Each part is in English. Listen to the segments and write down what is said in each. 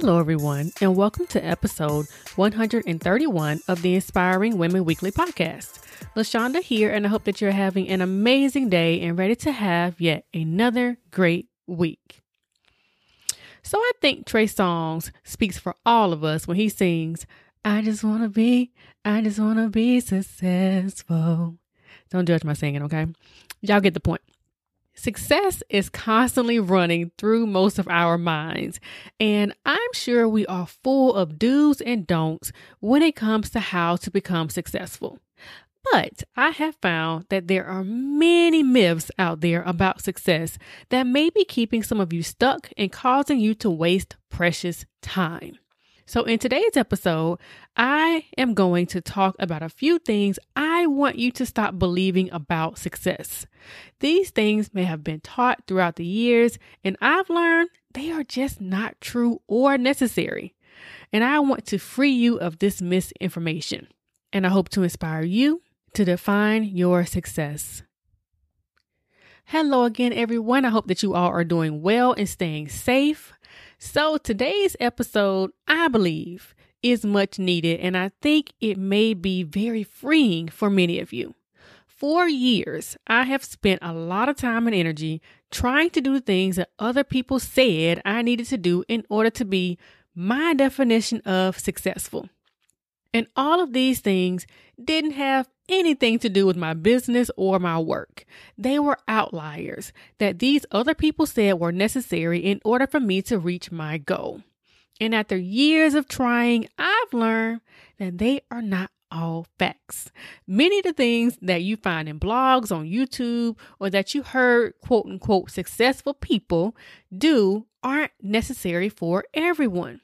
Hello, everyone, and welcome to episode 131 of the Inspiring Women Weekly podcast. LaShonda here, and I hope that you're having an amazing day and ready to have yet another great week. So I think Trey Songz speaks for all of us when he sings, I just want to be, I just want to be successful. Don't judge my singing, okay? Y'all get the point. Success is constantly running through most of our minds, and I'm sure we are full of do's and don'ts when it comes to how to become successful. But I have found that there are many myths out there about success that may be keeping some of you stuck and causing you to waste precious time. So, in today's episode, I am going to talk about a few things I want you to stop believing about success. These things may have been taught throughout the years, and I've learned they are just not true or necessary. And I want to free you of this misinformation. And I hope to inspire you to define your success. Hello again, everyone. I hope that you all are doing well and staying safe. So, today's episode, I believe, is much needed, and I think it may be very freeing for many of you. For years, I have spent a lot of time and energy trying to do things that other people said I needed to do in order to be my definition of successful. And all of these things didn't have anything to do with my business or my work. They were outliers that these other people said were necessary in order for me to reach my goal. And after years of trying, I've learned that they are not all facts. Many of the things that you find in blogs on YouTube or that you heard quote unquote successful people do aren't necessary for everyone.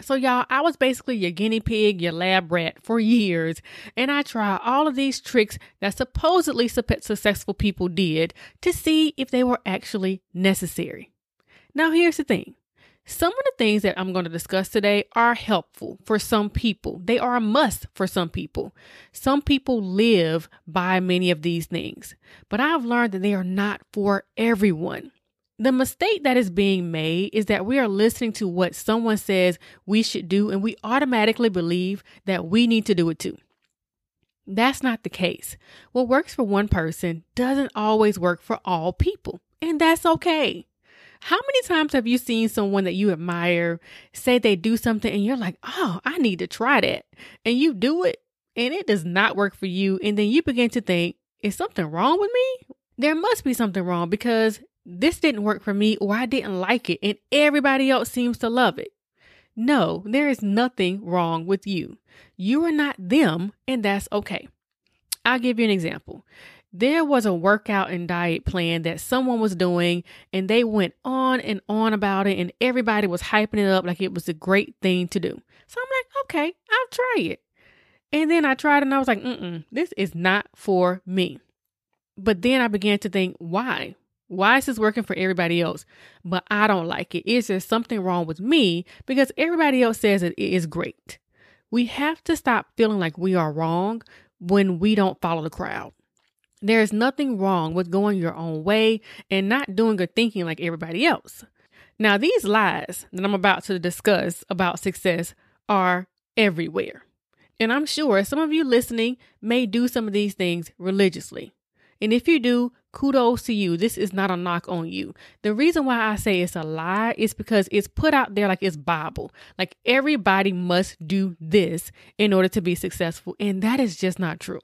So, y'all, I was basically your guinea pig, your lab rat for years, and I tried all of these tricks that supposedly successful people did to see if they were actually necessary. Now, here's the thing some of the things that I'm going to discuss today are helpful for some people, they are a must for some people. Some people live by many of these things, but I've learned that they are not for everyone. The mistake that is being made is that we are listening to what someone says we should do and we automatically believe that we need to do it too. That's not the case. What works for one person doesn't always work for all people, and that's okay. How many times have you seen someone that you admire say they do something and you're like, oh, I need to try that? And you do it and it does not work for you. And then you begin to think, is something wrong with me? There must be something wrong because this didn't work for me or I didn't like it and everybody else seems to love it. No, there is nothing wrong with you. You are not them, and that's okay. I'll give you an example. There was a workout and diet plan that someone was doing, and they went on and on about it, and everybody was hyping it up like it was a great thing to do. So I'm like, okay, I'll try it. And then I tried and I was like, mm this is not for me. But then I began to think, why? Why is this working for everybody else, but I don't like it? Is there something wrong with me because everybody else says it is great? We have to stop feeling like we are wrong when we don't follow the crowd. There is nothing wrong with going your own way and not doing or thinking like everybody else. Now, these lies that I'm about to discuss about success are everywhere. And I'm sure some of you listening may do some of these things religiously. And if you do, kudos to you. This is not a knock on you. The reason why I say it's a lie is because it's put out there like it's Bible. Like everybody must do this in order to be successful. And that is just not true.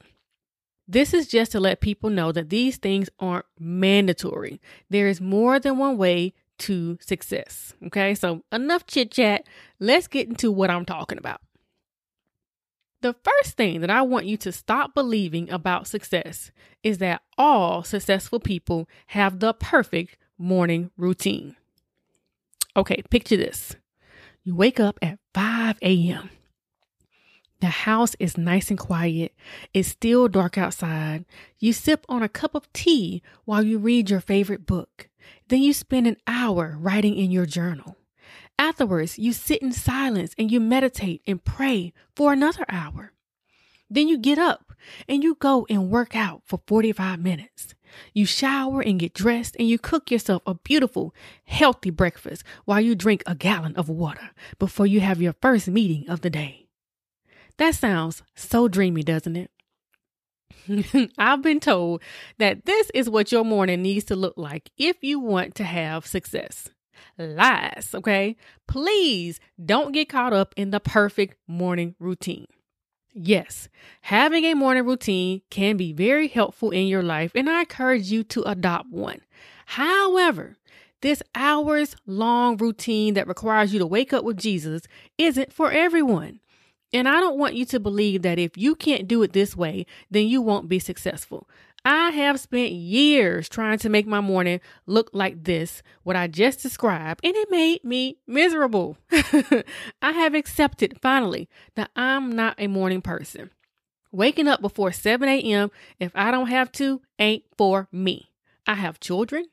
This is just to let people know that these things aren't mandatory. There is more than one way to success. Okay, so enough chit chat. Let's get into what I'm talking about. The first thing that I want you to stop believing about success is that all successful people have the perfect morning routine. Okay, picture this. You wake up at 5 a.m., The house is nice and quiet. It's still dark outside. You sip on a cup of tea while you read your favorite book. Then you spend an hour writing in your journal. Afterwards, you sit in silence and you meditate and pray for another hour. Then you get up and you go and work out for 45 minutes. You shower and get dressed and you cook yourself a beautiful, healthy breakfast while you drink a gallon of water before you have your first meeting of the day. That sounds so dreamy, doesn't it? I've been told that this is what your morning needs to look like if you want to have success. Lies, okay? Please don't get caught up in the perfect morning routine. Yes, having a morning routine can be very helpful in your life, and I encourage you to adopt one. However, this hours long routine that requires you to wake up with Jesus isn't for everyone. And I don't want you to believe that if you can't do it this way, then you won't be successful. I have spent years trying to make my morning look like this, what I just described, and it made me miserable. I have accepted finally that I'm not a morning person. Waking up before 7 a.m., if I don't have to, ain't for me. I have children.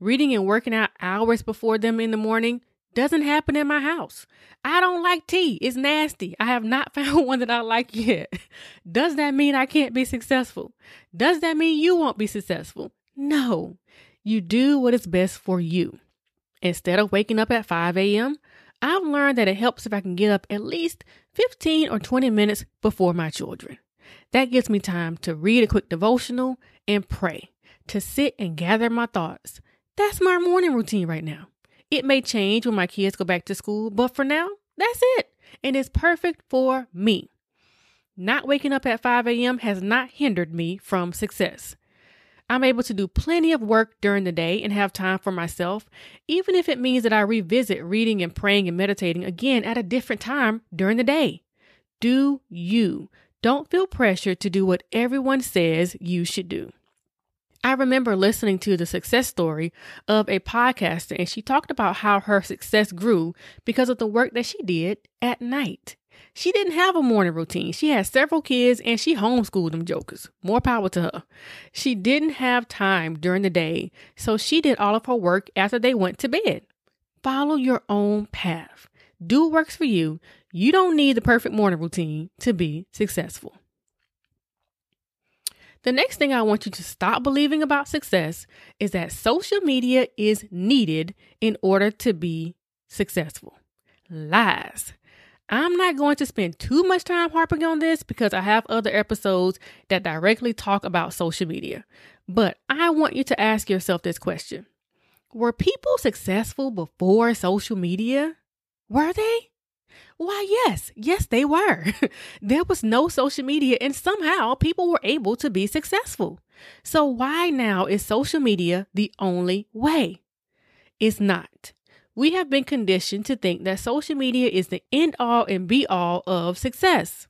Reading and working out hours before them in the morning doesn't happen in my house. I don't like tea. It's nasty. I have not found one that I like yet. Does that mean I can't be successful? Does that mean you won't be successful? No. You do what is best for you. Instead of waking up at 5 a.m., I've learned that it helps if I can get up at least 15 or 20 minutes before my children. That gives me time to read a quick devotional and pray, to sit and gather my thoughts. That's my morning routine right now. It may change when my kids go back to school, but for now, that's it. And it's perfect for me. Not waking up at 5 a.m. has not hindered me from success. I'm able to do plenty of work during the day and have time for myself, even if it means that I revisit reading and praying and meditating again at a different time during the day. Do you. Don't feel pressured to do what everyone says you should do. I remember listening to the success story of a podcaster, and she talked about how her success grew because of the work that she did at night. She didn't have a morning routine. She had several kids and she homeschooled them jokers. More power to her. She didn't have time during the day, so she did all of her work after they went to bed. Follow your own path. Do what works for you. You don't need the perfect morning routine to be successful. The next thing I want you to stop believing about success is that social media is needed in order to be successful. Lies. I'm not going to spend too much time harping on this because I have other episodes that directly talk about social media. But I want you to ask yourself this question Were people successful before social media? Were they? Why, yes, yes, they were. there was no social media, and somehow people were able to be successful. So, why now is social media the only way? It's not. We have been conditioned to think that social media is the end all and be all of success.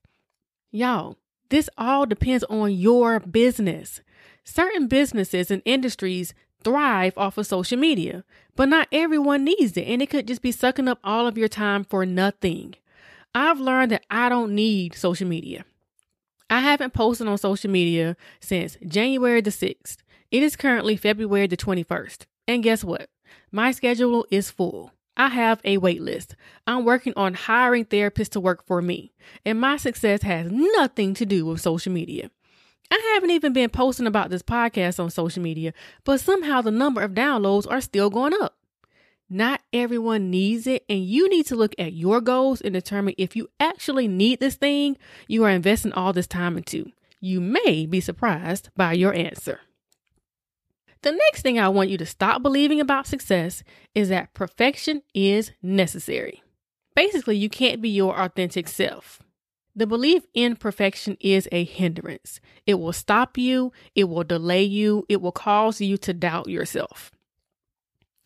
Y'all, this all depends on your business. Certain businesses and industries thrive off of social media, but not everyone needs it, and it could just be sucking up all of your time for nothing. I've learned that I don't need social media. I haven't posted on social media since January the 6th. It is currently February the 21st. And guess what? My schedule is full. I have a wait list. I'm working on hiring therapists to work for me. And my success has nothing to do with social media. I haven't even been posting about this podcast on social media, but somehow the number of downloads are still going up. Not everyone needs it, and you need to look at your goals and determine if you actually need this thing you are investing all this time into. You may be surprised by your answer. The next thing I want you to stop believing about success is that perfection is necessary. Basically, you can't be your authentic self. The belief in perfection is a hindrance. It will stop you, it will delay you, it will cause you to doubt yourself.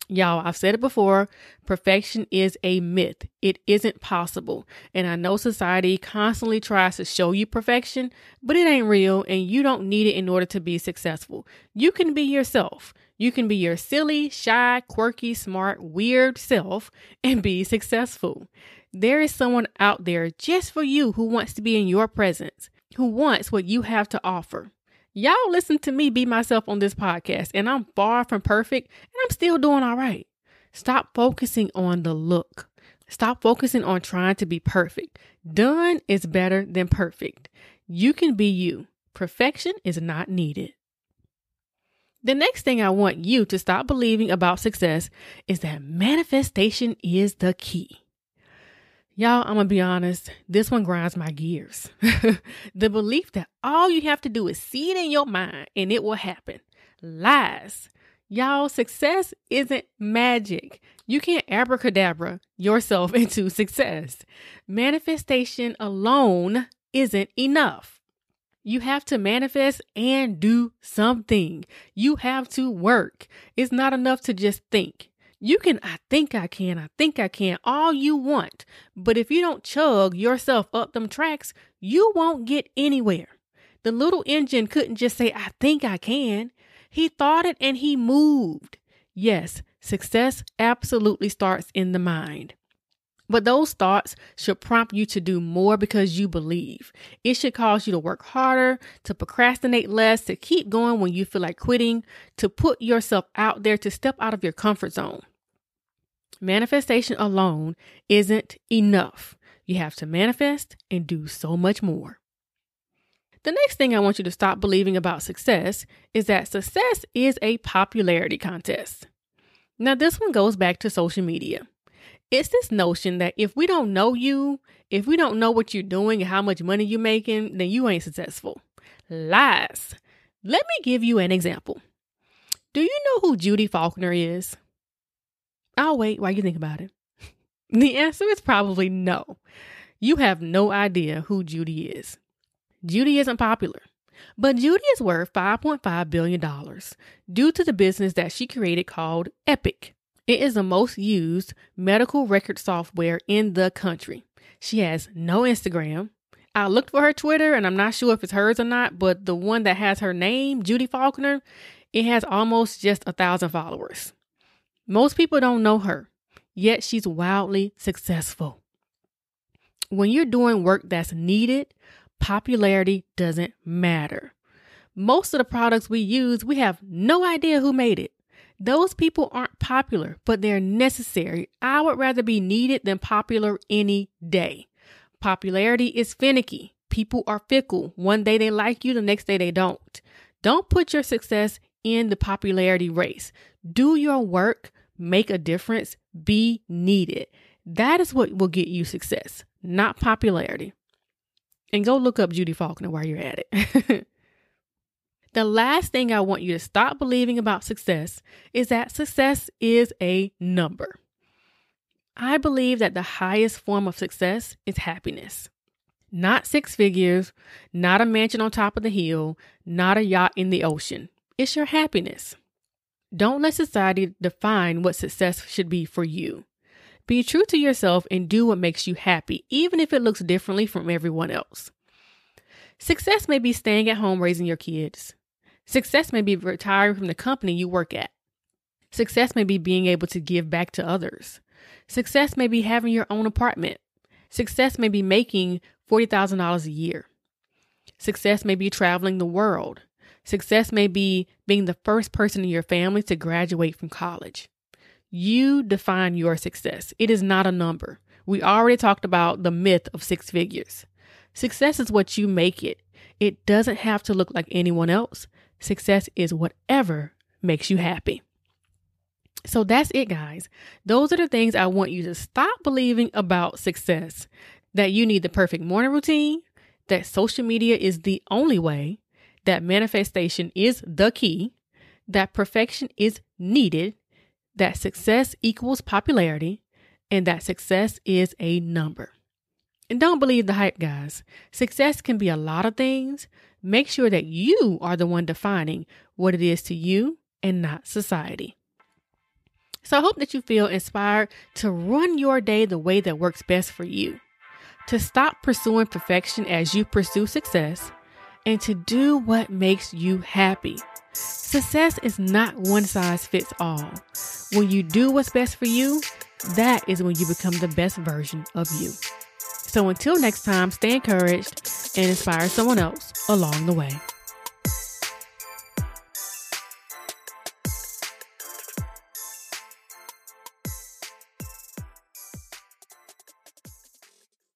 Y'all, I've said it before perfection is a myth. It isn't possible. And I know society constantly tries to show you perfection, but it ain't real and you don't need it in order to be successful. You can be yourself. You can be your silly, shy, quirky, smart, weird self and be successful. There is someone out there just for you who wants to be in your presence, who wants what you have to offer. Y'all listen to me be myself on this podcast, and I'm far from perfect, and I'm still doing all right. Stop focusing on the look. Stop focusing on trying to be perfect. Done is better than perfect. You can be you. Perfection is not needed. The next thing I want you to stop believing about success is that manifestation is the key. Y'all, I'm gonna be honest, this one grinds my gears. the belief that all you have to do is see it in your mind and it will happen. Lies. Y'all, success isn't magic. You can't abracadabra yourself into success. Manifestation alone isn't enough. You have to manifest and do something. You have to work. It's not enough to just think. You can, I think I can, I think I can, all you want. But if you don't chug yourself up them tracks, you won't get anywhere. The little engine couldn't just say, I think I can. He thought it and he moved. Yes, success absolutely starts in the mind. But those thoughts should prompt you to do more because you believe. It should cause you to work harder, to procrastinate less, to keep going when you feel like quitting, to put yourself out there, to step out of your comfort zone. Manifestation alone isn't enough. You have to manifest and do so much more. The next thing I want you to stop believing about success is that success is a popularity contest. Now, this one goes back to social media. It's this notion that if we don't know you, if we don't know what you're doing and how much money you're making, then you ain't successful. Lies. Let me give you an example. Do you know who Judy Faulkner is? I'll wait while you think about it. The answer is probably no. You have no idea who Judy is. Judy isn't popular, but Judy is worth $5.5 billion due to the business that she created called Epic. It is the most used medical record software in the country. She has no Instagram. I looked for her Twitter and I'm not sure if it's hers or not, but the one that has her name, Judy Faulkner, it has almost just a thousand followers. Most people don't know her, yet she's wildly successful. When you're doing work that's needed, popularity doesn't matter. Most of the products we use, we have no idea who made it. Those people aren't popular, but they're necessary. I would rather be needed than popular any day. Popularity is finicky. People are fickle. One day they like you, the next day they don't. Don't put your success in the popularity race. Do your work, make a difference, be needed. That is what will get you success, not popularity. And go look up Judy Faulkner while you're at it. The last thing I want you to stop believing about success is that success is a number. I believe that the highest form of success is happiness. Not six figures, not a mansion on top of the hill, not a yacht in the ocean. It's your happiness. Don't let society define what success should be for you. Be true to yourself and do what makes you happy, even if it looks differently from everyone else. Success may be staying at home raising your kids. Success may be retiring from the company you work at. Success may be being able to give back to others. Success may be having your own apartment. Success may be making $40,000 a year. Success may be traveling the world. Success may be being the first person in your family to graduate from college. You define your success. It is not a number. We already talked about the myth of six figures. Success is what you make it. It doesn't have to look like anyone else. Success is whatever makes you happy. So that's it, guys. Those are the things I want you to stop believing about success that you need the perfect morning routine, that social media is the only way, that manifestation is the key, that perfection is needed, that success equals popularity, and that success is a number. And don't believe the hype, guys. Success can be a lot of things, Make sure that you are the one defining what it is to you and not society. So I hope that you feel inspired to run your day the way that works best for you, to stop pursuing perfection as you pursue success, and to do what makes you happy. Success is not one size fits all. When you do what's best for you, that is when you become the best version of you. So until next time, stay encouraged and inspire someone else along the way.